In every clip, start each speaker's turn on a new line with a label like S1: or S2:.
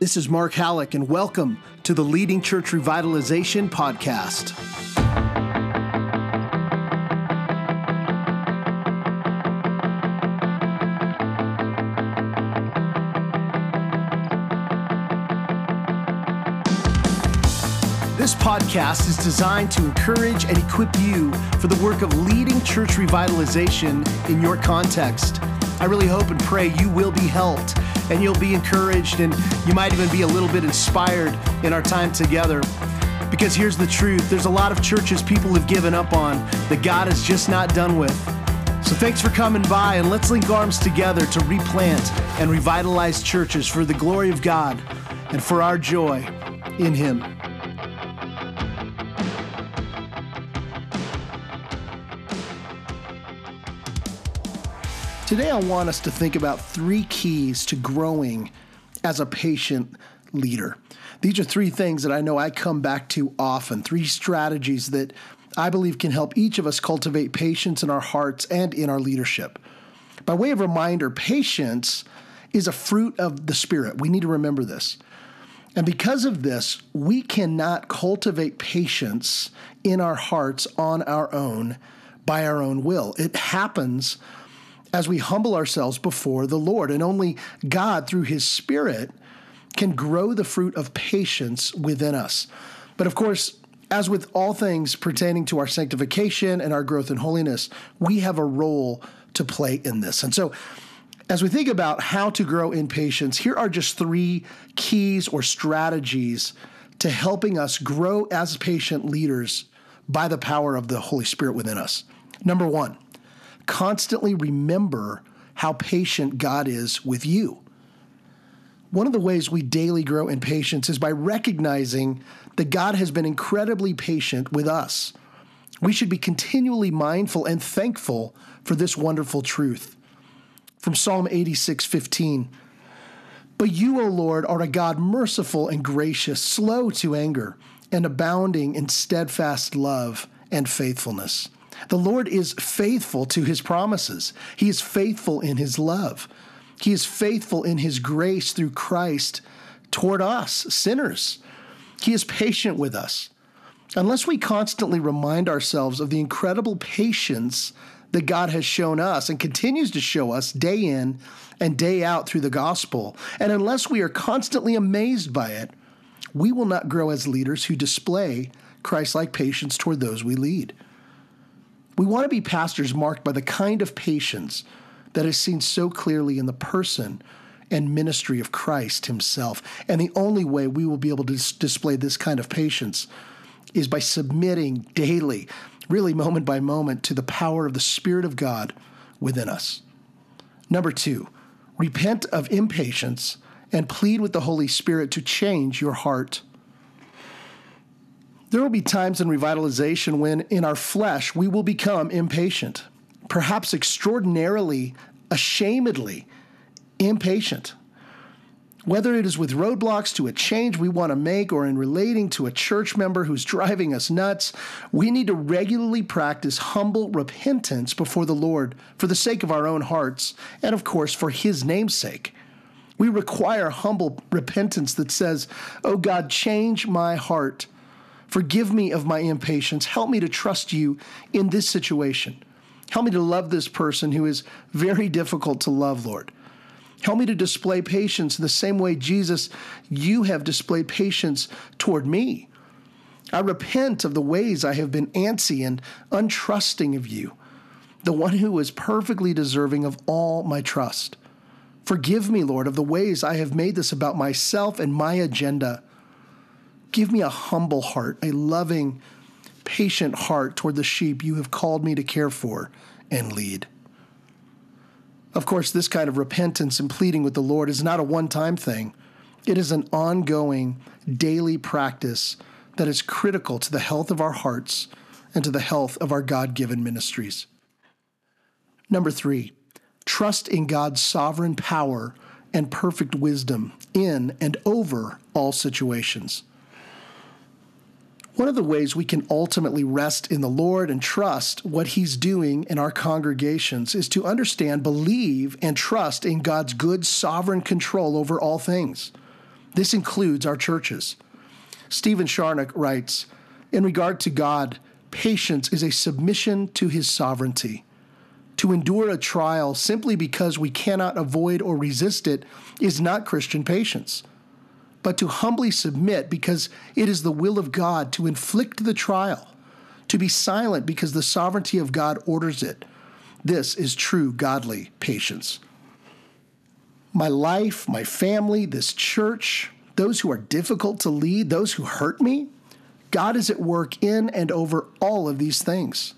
S1: This is Mark Hallock, and welcome to the Leading Church Revitalization Podcast. This podcast is designed to encourage and equip you for the work of leading church revitalization in your context. I really hope and pray you will be helped and you'll be encouraged and you might even be a little bit inspired in our time together. Because here's the truth there's a lot of churches people have given up on that God is just not done with. So thanks for coming by and let's link arms together to replant and revitalize churches for the glory of God and for our joy in Him. Today, I want us to think about three keys to growing as a patient leader. These are three things that I know I come back to often, three strategies that I believe can help each of us cultivate patience in our hearts and in our leadership. By way of reminder, patience is a fruit of the Spirit. We need to remember this. And because of this, we cannot cultivate patience in our hearts on our own by our own will. It happens as we humble ourselves before the Lord. And only God, through His Spirit, can grow the fruit of patience within us. But of course, as with all things pertaining to our sanctification and our growth in holiness, we have a role to play in this. And so, as we think about how to grow in patience, here are just three keys or strategies to helping us grow as patient leaders by the power of the Holy Spirit within us. Number one, constantly remember how patient God is with you. One of the ways we daily grow in patience is by recognizing that God has been incredibly patient with us. We should be continually mindful and thankful for this wonderful truth. From Psalm 86 15. But you, O Lord, are a God merciful and gracious, slow to anger, and abounding in steadfast love and faithfulness. The Lord is faithful to his promises. He is faithful in his love. He is faithful in his grace through Christ toward us, sinners. He is patient with us. Unless we constantly remind ourselves of the incredible patience that God has shown us and continues to show us day in and day out through the gospel, and unless we are constantly amazed by it, we will not grow as leaders who display Christ like patience toward those we lead. We want to be pastors marked by the kind of patience that is seen so clearly in the person and ministry of Christ Himself. And the only way we will be able to dis- display this kind of patience is by submitting daily, really moment by moment, to the power of the Spirit of God within us. Number two, repent of impatience and plead with the Holy Spirit to change your heart. There will be times in revitalization when, in our flesh, we will become impatient, perhaps extraordinarily, ashamedly impatient. Whether it is with roadblocks to a change we want to make or in relating to a church member who's driving us nuts, we need to regularly practice humble repentance before the Lord for the sake of our own hearts and, of course, for His name's sake. We require humble repentance that says, Oh God, change my heart Forgive me of my impatience. Help me to trust you in this situation. Help me to love this person who is very difficult to love, Lord. Help me to display patience in the same way, Jesus, you have displayed patience toward me. I repent of the ways I have been antsy and untrusting of you, the one who is perfectly deserving of all my trust. Forgive me, Lord, of the ways I have made this about myself and my agenda. Give me a humble heart, a loving, patient heart toward the sheep you have called me to care for and lead. Of course, this kind of repentance and pleading with the Lord is not a one time thing. It is an ongoing, daily practice that is critical to the health of our hearts and to the health of our God given ministries. Number three, trust in God's sovereign power and perfect wisdom in and over all situations. One of the ways we can ultimately rest in the Lord and trust what He's doing in our congregations is to understand, believe, and trust in God's good sovereign control over all things. This includes our churches. Stephen Charnock writes In regard to God, patience is a submission to his sovereignty. To endure a trial simply because we cannot avoid or resist it is not Christian patience. But to humbly submit because it is the will of God to inflict the trial, to be silent because the sovereignty of God orders it, this is true godly patience. My life, my family, this church, those who are difficult to lead, those who hurt me, God is at work in and over all of these things.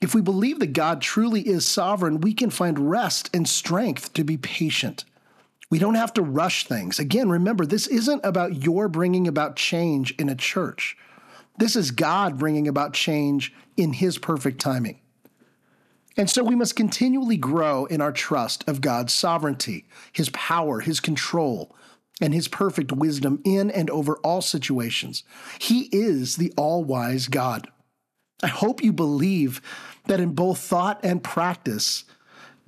S1: If we believe that God truly is sovereign, we can find rest and strength to be patient. We don't have to rush things. Again, remember, this isn't about your bringing about change in a church. This is God bringing about change in His perfect timing. And so we must continually grow in our trust of God's sovereignty, His power, His control, and His perfect wisdom in and over all situations. He is the all wise God. I hope you believe that in both thought and practice,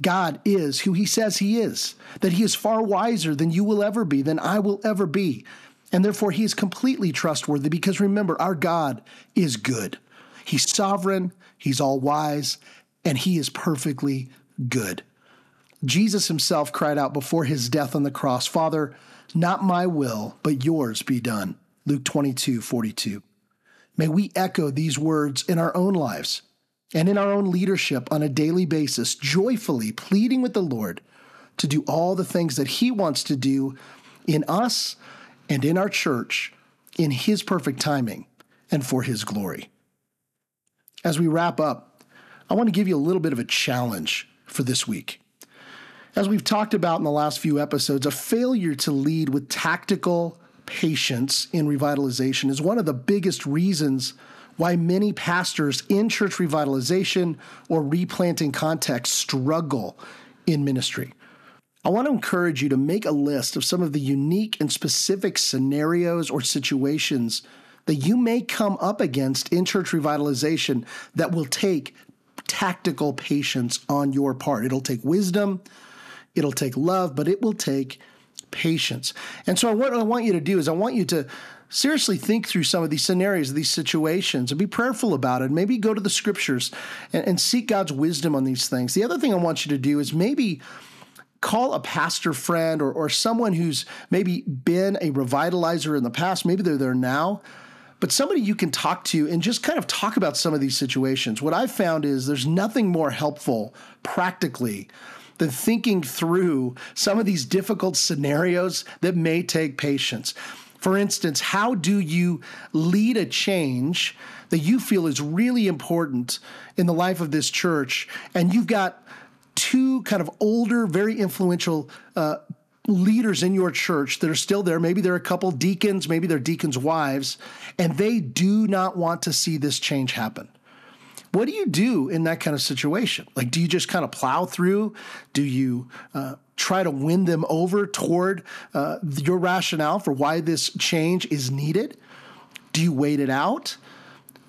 S1: God is who He says He is, that He is far wiser than you will ever be, than I will ever be. And therefore, He is completely trustworthy because remember, our God is good. He's sovereign, He's all wise, and He is perfectly good. Jesus Himself cried out before His death on the cross, Father, not my will, but yours be done. Luke 22 42. May we echo these words in our own lives and in our own leadership on a daily basis, joyfully pleading with the Lord to do all the things that He wants to do in us and in our church in His perfect timing and for His glory. As we wrap up, I want to give you a little bit of a challenge for this week. As we've talked about in the last few episodes, a failure to lead with tactical patience in revitalization is one of the biggest reasons why many pastors in church revitalization or replanting context struggle in ministry. I want to encourage you to make a list of some of the unique and specific scenarios or situations that you may come up against in church revitalization that will take tactical patience on your part. It'll take wisdom, it'll take love, but it will take patience. And so, what I want you to do is, I want you to seriously think through some of these scenarios, these situations, and be prayerful about it. Maybe go to the scriptures and, and seek God's wisdom on these things. The other thing I want you to do is maybe call a pastor friend or, or someone who's maybe been a revitalizer in the past. Maybe they're there now but somebody you can talk to and just kind of talk about some of these situations. What I've found is there's nothing more helpful practically than thinking through some of these difficult scenarios that may take patience. For instance, how do you lead a change that you feel is really important in the life of this church? And you've got two kind of older, very influential uh, leaders in your church that are still there. Maybe they're a couple deacons, maybe they're deacons' wives, and they do not want to see this change happen. What do you do in that kind of situation? Like, do you just kind of plow through? Do you uh, try to win them over toward uh, your rationale for why this change is needed? Do you wait it out?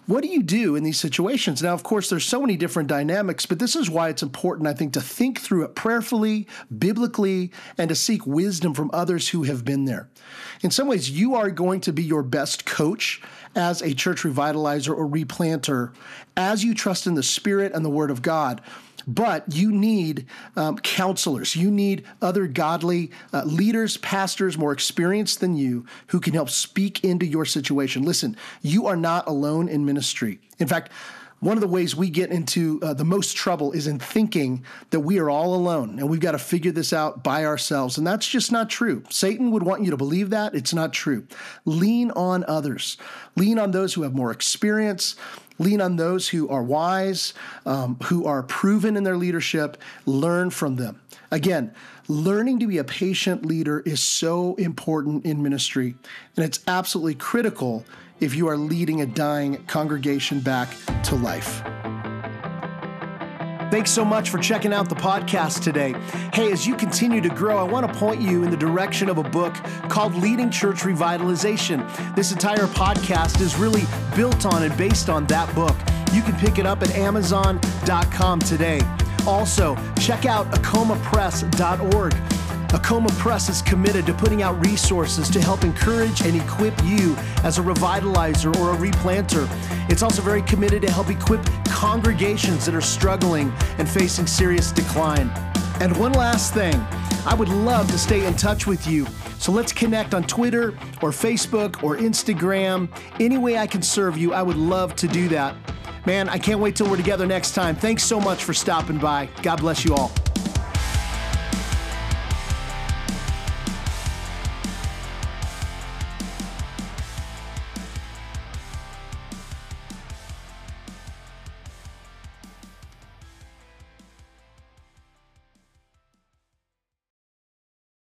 S1: What do you do in these situations? Now, of course, there's so many different dynamics, but this is why it's important, I think, to think through it prayerfully, biblically, and to seek wisdom from others who have been there. In some ways, you are going to be your best coach as a church revitalizer or replanter as you trust in the Spirit and the Word of God. But you need um, counselors. You need other godly uh, leaders, pastors more experienced than you who can help speak into your situation. Listen, you are not alone in ministry. In fact, one of the ways we get into uh, the most trouble is in thinking that we are all alone and we've got to figure this out by ourselves. And that's just not true. Satan would want you to believe that. It's not true. Lean on others, lean on those who have more experience. Lean on those who are wise, um, who are proven in their leadership. Learn from them. Again, learning to be a patient leader is so important in ministry, and it's absolutely critical if you are leading a dying congregation back to life. Thanks so much for checking out the podcast today. Hey, as you continue to grow, I want to point you in the direction of a book called Leading Church Revitalization. This entire podcast is really built on and based on that book. You can pick it up at Amazon.com today. Also, check out acomapress.org Acoma Press is committed to putting out resources to help encourage and equip you as a revitalizer or a replanter. It's also very committed to help equip congregations that are struggling and facing serious decline. And one last thing, I would love to stay in touch with you. So let's connect on Twitter or Facebook or Instagram. Any way I can serve you, I would love to do that. Man, I can't wait till we're together next time. Thanks so much for stopping by. God bless you all.